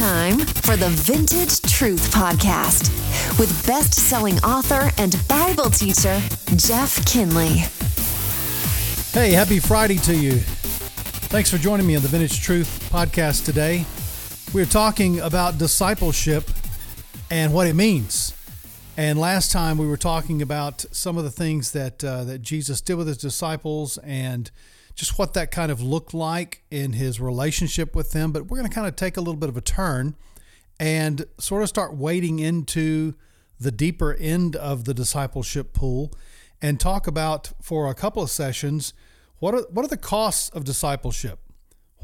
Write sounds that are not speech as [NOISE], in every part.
time for the Vintage Truth Podcast with best selling author and Bible teacher, Jeff Kinley. Hey, happy Friday to you. Thanks for joining me on the Vintage Truth Podcast today. We're talking about discipleship and what it means. And last time we were talking about some of the things that uh, that Jesus did with his disciples and just what that kind of looked like in his relationship with them. But we're going to kind of take a little bit of a turn and sort of start wading into the deeper end of the discipleship pool and talk about for a couple of sessions what are what are the costs of discipleship?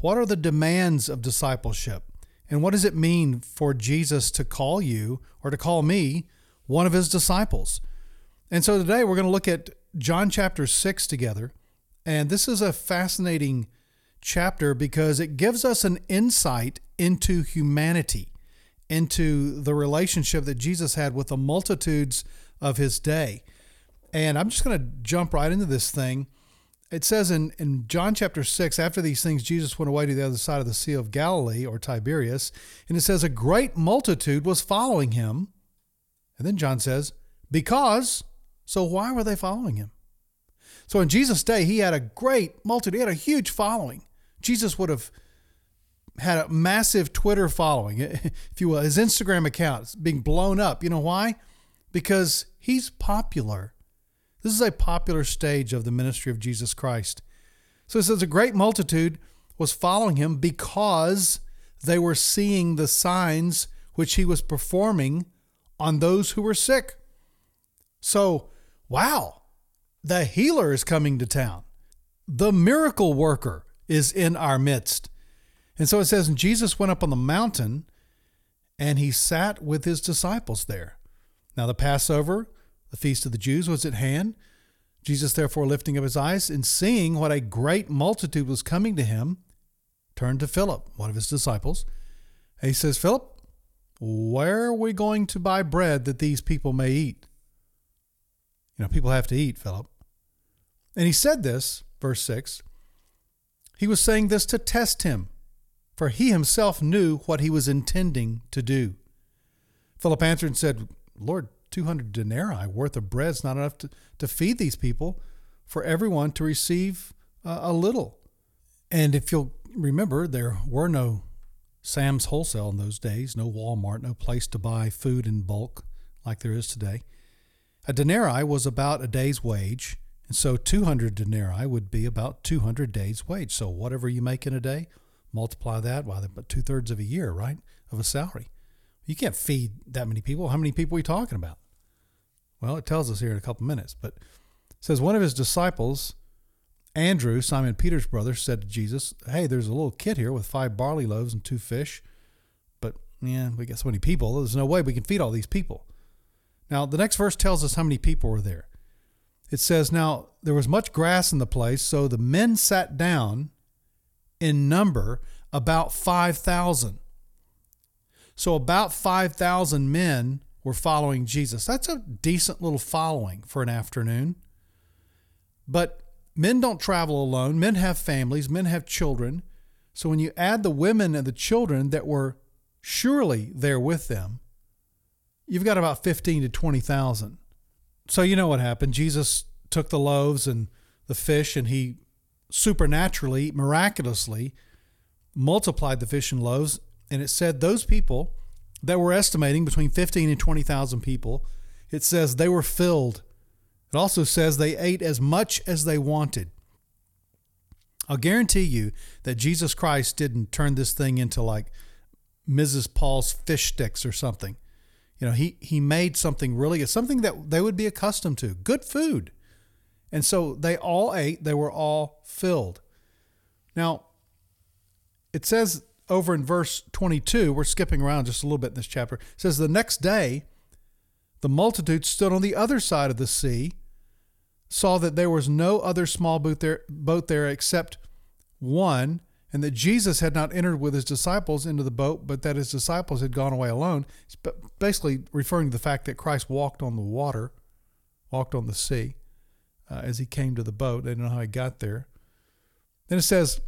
What are the demands of discipleship? And what does it mean for Jesus to call you or to call me one of his disciples? And so today we're going to look at John chapter 6 together. And this is a fascinating chapter because it gives us an insight into humanity, into the relationship that Jesus had with the multitudes of his day. And I'm just going to jump right into this thing. It says in, in John chapter 6, after these things, Jesus went away to the other side of the Sea of Galilee or Tiberias. And it says, a great multitude was following him. And then John says, because, so why were they following him? So in Jesus' day, he had a great multitude, he had a huge following. Jesus would have had a massive Twitter following, [LAUGHS] if you will, his Instagram account is being blown up. You know why? Because he's popular. This is a popular stage of the ministry of Jesus Christ. So it says a great multitude was following him because they were seeing the signs which he was performing on those who were sick. So, wow, the healer is coming to town. The miracle worker is in our midst. And so it says, and Jesus went up on the mountain and he sat with his disciples there. Now, the Passover, the feast of the Jews, was at hand. Jesus, therefore, lifting up his eyes and seeing what a great multitude was coming to him, turned to Philip, one of his disciples. And he says, Philip, where are we going to buy bread that these people may eat? You know, people have to eat, Philip. And he said this, verse 6. He was saying this to test him, for he himself knew what he was intending to do. Philip answered and said, Lord, 200 denarii worth of bread is not enough to, to feed these people, for everyone to receive uh, a little. And if you'll remember, there were no Sam's Wholesale in those days, no Walmart, no place to buy food in bulk like there is today. A denarii was about a day's wage, and so 200 denarii would be about 200 days' wage. So whatever you make in a day, multiply that by two thirds of a year, right, of a salary. You can't feed that many people. How many people are we talking about? Well, it tells us here in a couple minutes, but it says one of his disciples, Andrew, Simon Peter's brother, said to Jesus, Hey, there's a little kid here with five barley loaves and two fish, but yeah, we got so many people. There's no way we can feed all these people. Now, the next verse tells us how many people were there. It says, Now there was much grass in the place, so the men sat down in number about 5,000. So about 5,000 men were following Jesus. That's a decent little following for an afternoon. But men don't travel alone. Men have families, men have children. So when you add the women and the children that were surely there with them, you've got about 15 to 20,000. So you know what happened. Jesus took the loaves and the fish and he supernaturally, miraculously multiplied the fish and loaves. And it said those people that were estimating between 15 and 20,000 people, it says they were filled. It also says they ate as much as they wanted. I'll guarantee you that Jesus Christ didn't turn this thing into like Mrs. Paul's fish sticks or something. You know, he he made something really something that they would be accustomed to. Good food. And so they all ate, they were all filled. Now, it says over in verse 22, we're skipping around just a little bit in this chapter. It says the next day the multitude stood on the other side of the sea, saw that there was no other small boat there, boat there except one, and that Jesus had not entered with his disciples into the boat, but that his disciples had gone away alone. Basically referring to the fact that Christ walked on the water, walked on the sea uh, as he came to the boat. They don't know how he got there. Then it says,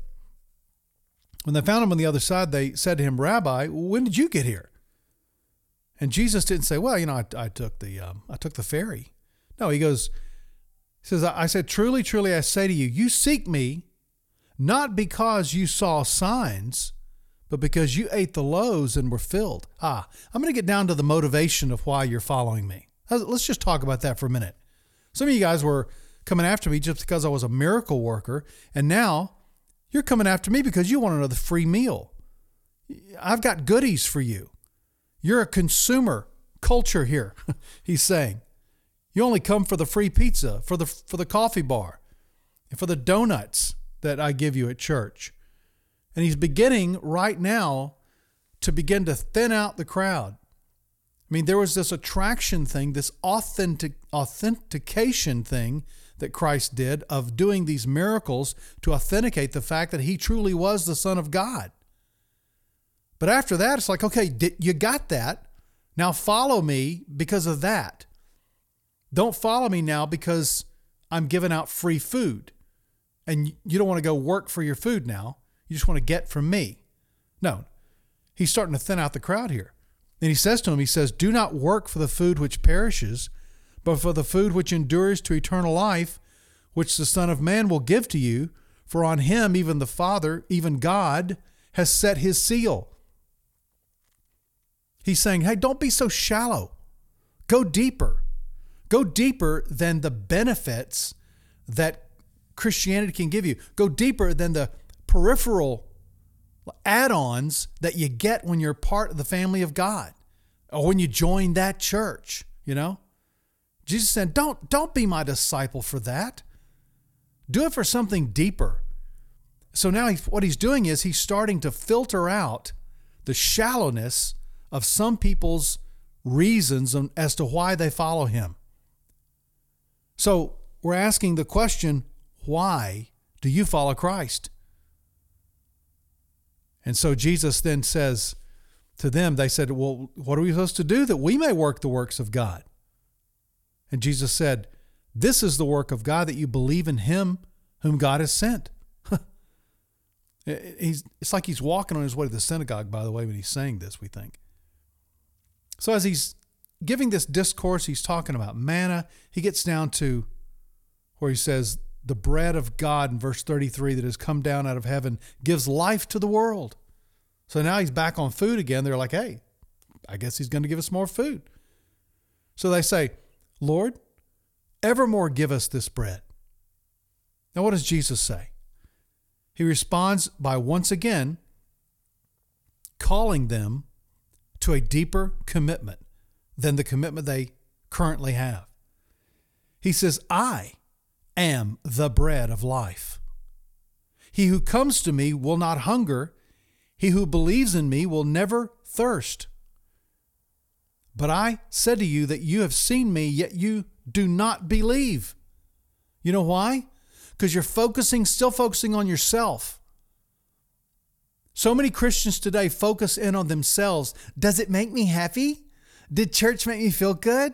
When they found him on the other side, they said to him, Rabbi, when did you get here? And Jesus didn't say, well, you know, I, I took the um, I took the ferry. No, he goes, he says, I said, truly, truly, I say to you, you seek me not because you saw signs, but because you ate the loaves and were filled. Ah, I'm going to get down to the motivation of why you're following me. Let's just talk about that for a minute. Some of you guys were coming after me just because I was a miracle worker, and now you're coming after me because you want another free meal. I've got goodies for you. You're a consumer culture here, [LAUGHS] he's saying. You only come for the free pizza, for the for the coffee bar, and for the donuts that I give you at church. And he's beginning right now to begin to thin out the crowd. I mean, there was this attraction thing, this authentic authentication thing that Christ did of doing these miracles to authenticate the fact that he truly was the Son of God. But after that, it's like, okay, you got that. Now follow me because of that. Don't follow me now because I'm giving out free food and you don't want to go work for your food now. You just want to get from me. No, he's starting to thin out the crowd here. And he says to him, he says, Do not work for the food which perishes, but for the food which endures to eternal life, which the Son of Man will give to you. For on him, even the Father, even God, has set his seal. He's saying, Hey, don't be so shallow. Go deeper. Go deeper than the benefits that Christianity can give you. Go deeper than the peripheral add ons that you get when you're part of the family of God or when you join that church, you know? Jesus said, Don't, don't be my disciple for that. Do it for something deeper. So now he, what he's doing is he's starting to filter out the shallowness of some people's reasons as to why they follow him. So we're asking the question why do you follow Christ? And so Jesus then says to them, they said, Well, what are we supposed to do that we may work the works of God? And Jesus said, This is the work of God that you believe in him whom God has sent. [LAUGHS] he's, it's like he's walking on his way to the synagogue, by the way, when he's saying this, we think. So as he's giving this discourse, he's talking about manna. He gets down to where he says, the bread of God in verse 33 that has come down out of heaven gives life to the world. So now he's back on food again. They're like, hey, I guess he's going to give us more food. So they say, Lord, evermore give us this bread. Now, what does Jesus say? He responds by once again calling them to a deeper commitment than the commitment they currently have. He says, I am the bread of life. He who comes to me will not hunger, he who believes in me will never thirst. But I said to you that you have seen me, yet you do not believe. You know why? Because you're focusing, still focusing on yourself. So many Christians today focus in on themselves. Does it make me happy? Did church make me feel good?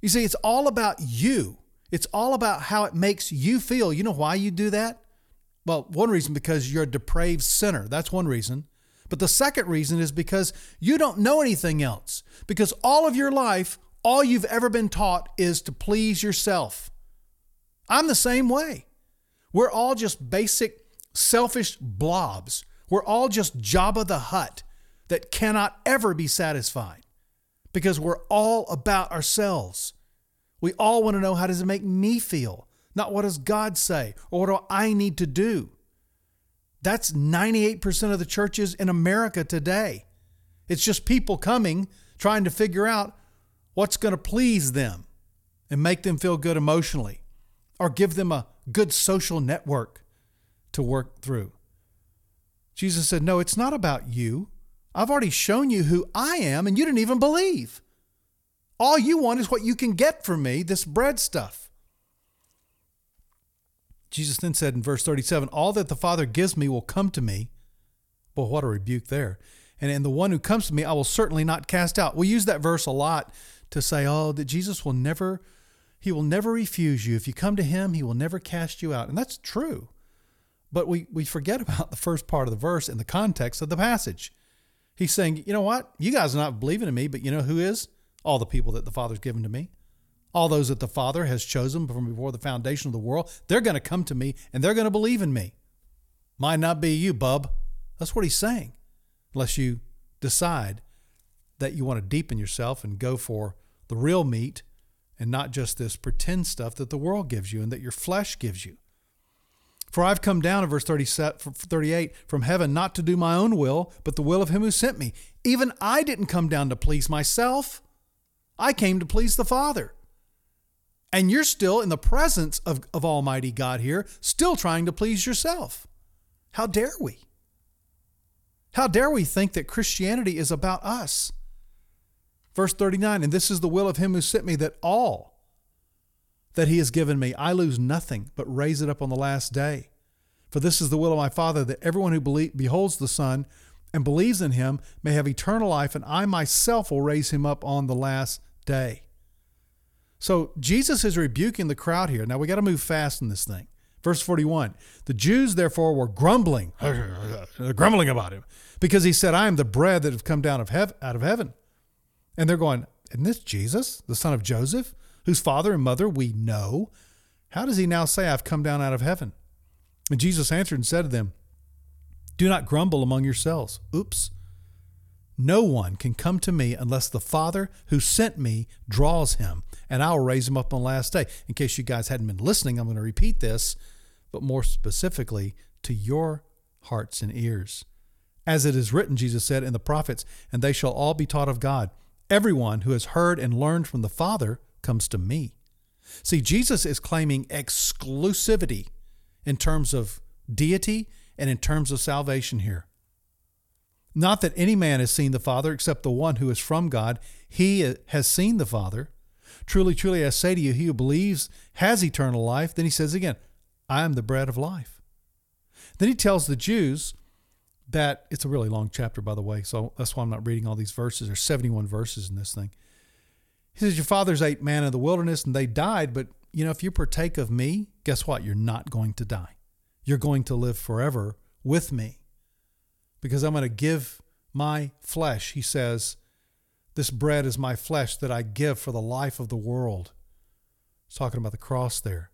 You see, it's all about you. It's all about how it makes you feel. You know why you do that? Well, one reason because you're a depraved sinner. That's one reason. But the second reason is because you don't know anything else. Because all of your life, all you've ever been taught is to please yourself. I'm the same way. We're all just basic selfish blobs. We're all just Jabba the Hutt that cannot ever be satisfied because we're all about ourselves. We all want to know how does it make me feel, not what does God say or what do I need to do. That's 98% of the churches in America today. It's just people coming trying to figure out what's going to please them and make them feel good emotionally or give them a good social network to work through. Jesus said, No, it's not about you. I've already shown you who I am, and you didn't even believe. All you want is what you can get from me, this bread stuff. Jesus then said in verse 37 All that the Father gives me will come to me. Well, what a rebuke there. And, and the one who comes to me, I will certainly not cast out. We use that verse a lot to say, oh, that Jesus will never, he will never refuse you. If you come to him, he will never cast you out. And that's true. But we, we forget about the first part of the verse in the context of the passage. He's saying, you know what? You guys are not believing in me, but you know who is? All the people that the Father's given to me. All those that the Father has chosen from before the foundation of the world. They're going to come to me and they're going to believe in me. Might not be you, bub. That's what he's saying. Unless you decide that you want to deepen yourself and go for the real meat and not just this pretend stuff that the world gives you and that your flesh gives you. For I've come down in verse 38 from heaven not to do my own will, but the will of him who sent me. Even I didn't come down to please myself. I came to please the Father. And you're still in the presence of, of Almighty God here, still trying to please yourself. How dare we? How dare we think that Christianity is about us? Verse 39 And this is the will of him who sent me, that all that he has given me, I lose nothing, but raise it up on the last day. For this is the will of my Father, that everyone who believe, beholds the Son and believes in him may have eternal life, and I myself will raise him up on the last day. So Jesus is rebuking the crowd here. Now we got to move fast in this thing. Verse 41 The Jews therefore were grumbling, [LAUGHS] grumbling about him, because he said, I am the bread that have come down of hev- out of heaven. And they're going, Isn't this Jesus, the son of Joseph? whose father and mother we know, how does he now say, I've come down out of heaven? And Jesus answered and said to them, Do not grumble among yourselves. Oops. No one can come to me unless the Father who sent me draws him, and I will raise him up on the last day. In case you guys hadn't been listening, I'm going to repeat this, but more specifically to your hearts and ears. As it is written, Jesus said in the prophets, and they shall all be taught of God. Everyone who has heard and learned from the Father comes to me. See, Jesus is claiming exclusivity in terms of deity and in terms of salvation here. Not that any man has seen the Father except the one who is from God. He has seen the Father. Truly, truly, I say to you, he who believes has eternal life. Then he says again, I am the bread of life. Then he tells the Jews that it's a really long chapter, by the way, so that's why I'm not reading all these verses. There's 71 verses in this thing. He says, Your fathers ate manna in the wilderness and they died, but you know, if you partake of me, guess what? You're not going to die. You're going to live forever with me because I'm going to give my flesh, he says, this bread is my flesh that I give for the life of the world. He's talking about the cross there.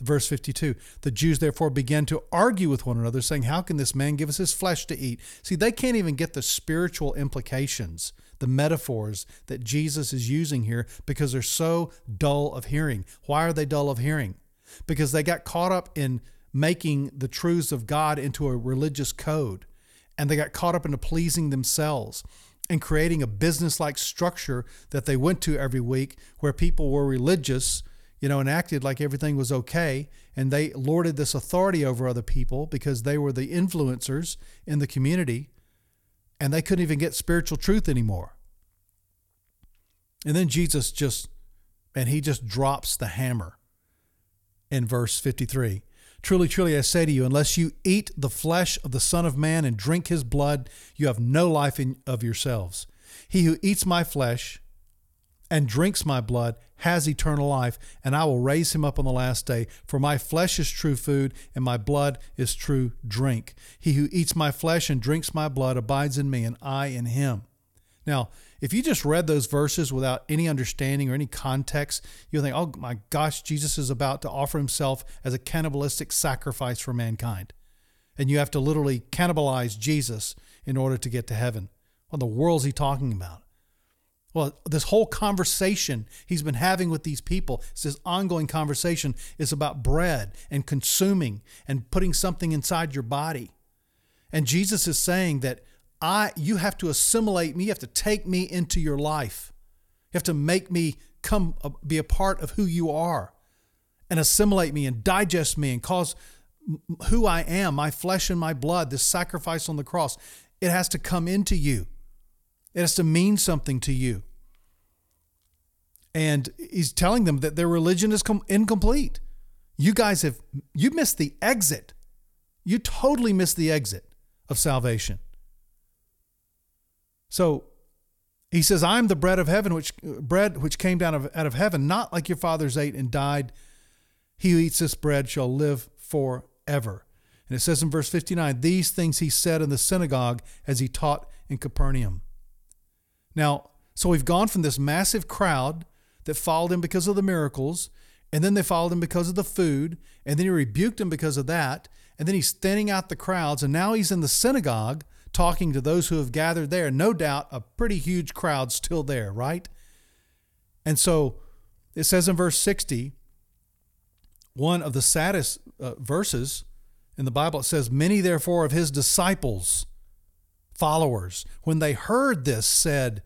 Verse 52 The Jews therefore began to argue with one another, saying, How can this man give us his flesh to eat? See, they can't even get the spiritual implications the metaphors that Jesus is using here because they're so dull of hearing. Why are they dull of hearing? Because they got caught up in making the truths of God into a religious code and they got caught up into pleasing themselves and creating a business like structure that they went to every week where people were religious you know, and acted like everything was okay. And they lorded this authority over other people because they were the influencers in the community and they couldn't even get spiritual truth anymore. And then Jesus just, and he just drops the hammer in verse 53. Truly, truly, I say to you, unless you eat the flesh of the Son of Man and drink his blood, you have no life in, of yourselves. He who eats my flesh and drinks my blood has eternal life, and I will raise him up on the last day. For my flesh is true food, and my blood is true drink. He who eats my flesh and drinks my blood abides in me, and I in him. Now, if you just read those verses without any understanding or any context, you'll think, oh my gosh, Jesus is about to offer himself as a cannibalistic sacrifice for mankind. And you have to literally cannibalize Jesus in order to get to heaven. What in the world is he talking about? Well, this whole conversation he's been having with these people, this ongoing conversation, is about bread and consuming and putting something inside your body. And Jesus is saying that I you have to assimilate me, you have to take me into your life. You have to make me come uh, be a part of who you are and assimilate me and digest me and cause who I am, my flesh and my blood, this sacrifice on the cross. It has to come into you. It has to mean something to you. And he's telling them that their religion is com- incomplete. You guys have, you missed the exit. You totally missed the exit of salvation. So he says, I'm the bread of heaven, which bread which came down of, out of heaven, not like your fathers ate and died. He who eats this bread shall live forever. And it says in verse 59 these things he said in the synagogue as he taught in Capernaum. Now, so we've gone from this massive crowd that followed him because of the miracles, and then they followed him because of the food, and then he rebuked them because of that, and then he's thinning out the crowds, and now he's in the synagogue talking to those who have gathered there. No doubt a pretty huge crowd still there, right? And so it says in verse 60, one of the saddest uh, verses in the Bible, it says, Many therefore of his disciples, followers, when they heard this, said,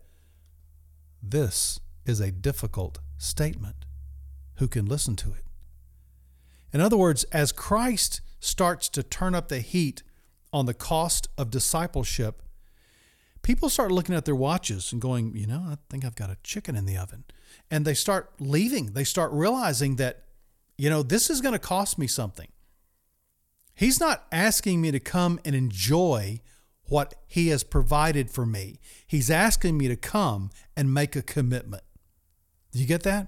This is a difficult statement. Who can listen to it? In other words, as Christ starts to turn up the heat on the cost of discipleship, people start looking at their watches and going, you know, I think I've got a chicken in the oven. And they start leaving. They start realizing that, you know, this is going to cost me something. He's not asking me to come and enjoy what he has provided for me. He's asking me to come and make a commitment. Do you get that?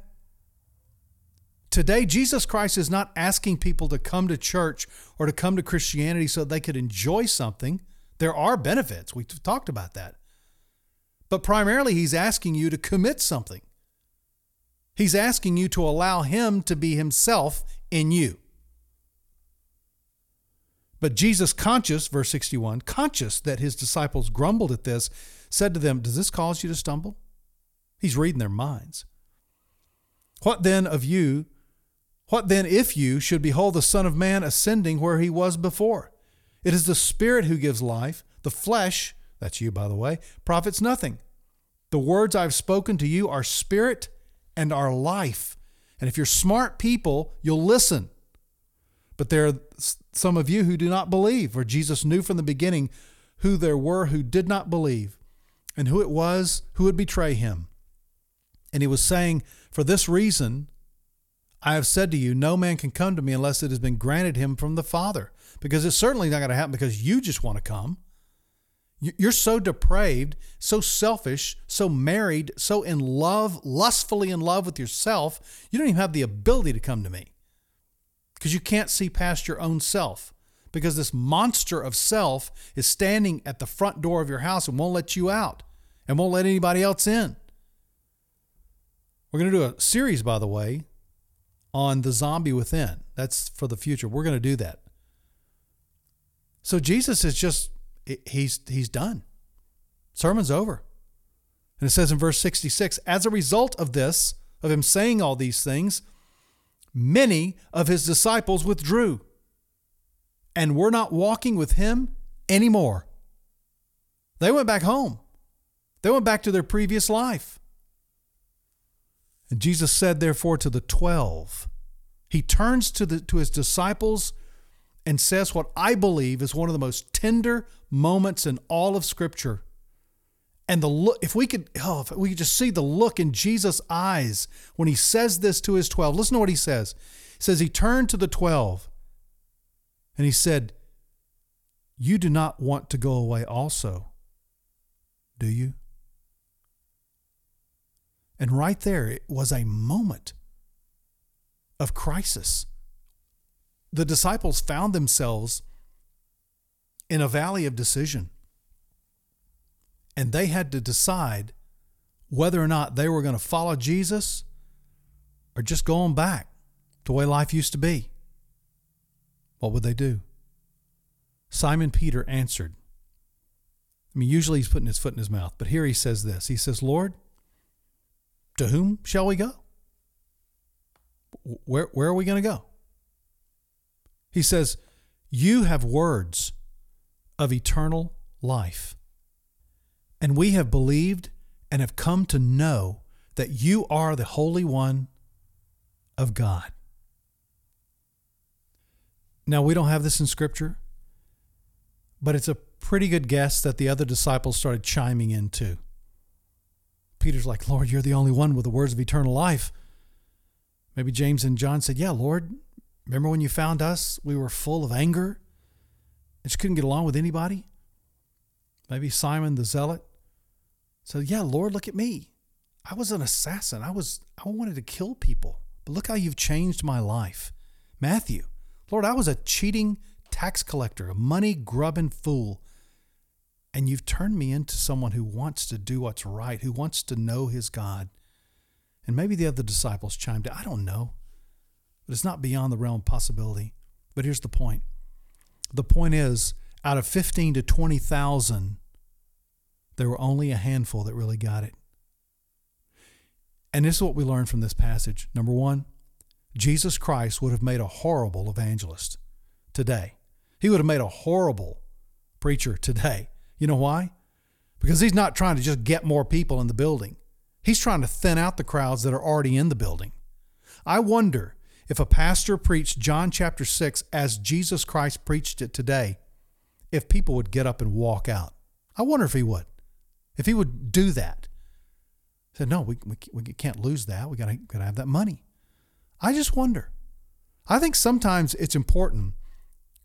Today, Jesus Christ is not asking people to come to church or to come to Christianity so they could enjoy something. There are benefits. We've talked about that. But primarily, He's asking you to commit something. He's asking you to allow Him to be Himself in you. But Jesus, conscious, verse 61, conscious that his disciples grumbled at this, said to them, Does this cause you to stumble? He's reading their minds. What then of you what then if you should behold the Son of Man ascending where he was before? It is the Spirit who gives life, the flesh, that's you, by the way, profits nothing. The words I've spoken to you are spirit and are life. And if you're smart people, you'll listen. But there are some of you who do not believe, for Jesus knew from the beginning who there were who did not believe and who it was who would betray him. And he was saying, For this reason, I have said to you, no man can come to me unless it has been granted him from the Father. Because it's certainly not going to happen because you just want to come. You're so depraved, so selfish, so married, so in love, lustfully in love with yourself, you don't even have the ability to come to me because you can't see past your own self. Because this monster of self is standing at the front door of your house and won't let you out and won't let anybody else in. We're going to do a series, by the way, on the zombie within. That's for the future. We're going to do that. So Jesus is just he's he's done. Sermon's over. And it says in verse 66, as a result of this, of him saying all these things, many of his disciples withdrew and were not walking with him anymore. They went back home. They went back to their previous life. And Jesus said, therefore, to the twelve, he turns to, the, to his disciples and says what I believe is one of the most tender moments in all of Scripture. And the look, if we could, oh, if we could just see the look in Jesus' eyes when he says this to his 12. Listen to what he says. He says, He turned to the 12 and he said, You do not want to go away also, do you? And right there, it was a moment of crisis. The disciples found themselves in a valley of decision. And they had to decide whether or not they were going to follow Jesus or just go on back to the way life used to be. What would they do? Simon Peter answered. I mean, usually he's putting his foot in his mouth, but here he says this He says, Lord, to whom shall we go? Where, where are we going to go? He says, You have words of eternal life. And we have believed and have come to know that you are the Holy One of God. Now, we don't have this in Scripture, but it's a pretty good guess that the other disciples started chiming in too. Peter's like, Lord, you're the only one with the words of eternal life. Maybe James and John said, Yeah, Lord, remember when you found us? We were full of anger and just couldn't get along with anybody. Maybe Simon the Zealot said, Yeah, Lord, look at me. I was an assassin. I was I wanted to kill people. But look how you've changed my life. Matthew, Lord, I was a cheating tax collector, a money grubbing fool. And you've turned me into someone who wants to do what's right, who wants to know his God. And maybe the other disciples chimed in. I don't know. But it's not beyond the realm of possibility. But here's the point the point is, out of 15 to 20,000, there were only a handful that really got it. And this is what we learn from this passage. Number one, Jesus Christ would have made a horrible evangelist today. He would have made a horrible preacher today. You know why? Because he's not trying to just get more people in the building. He's trying to thin out the crowds that are already in the building. I wonder if a pastor preached John chapter 6 as Jesus Christ preached it today, if people would get up and walk out. I wonder if he would. If he would do that. Said, no, we, we, we can't lose that. We got to have that money. I just wonder. I think sometimes it's important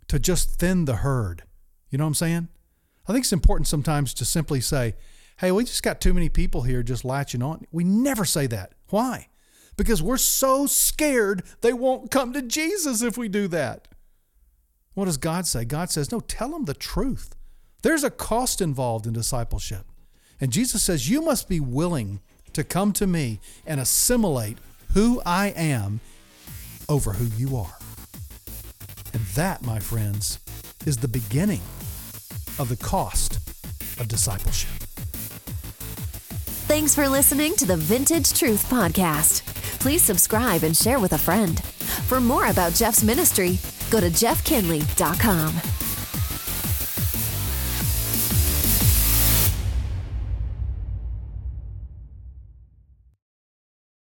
to just thin the herd. You know what I'm saying? I think it's important sometimes to simply say, hey, we just got too many people here just latching on. We never say that. Why? Because we're so scared they won't come to Jesus if we do that. What does God say? God says, no, tell them the truth. There's a cost involved in discipleship. And Jesus says, you must be willing to come to me and assimilate who I am over who you are. And that, my friends, is the beginning of the cost of discipleship. Thanks for listening to the Vintage Truth Podcast. Please subscribe and share with a friend. For more about Jeff's ministry, go to jeffkinley.com.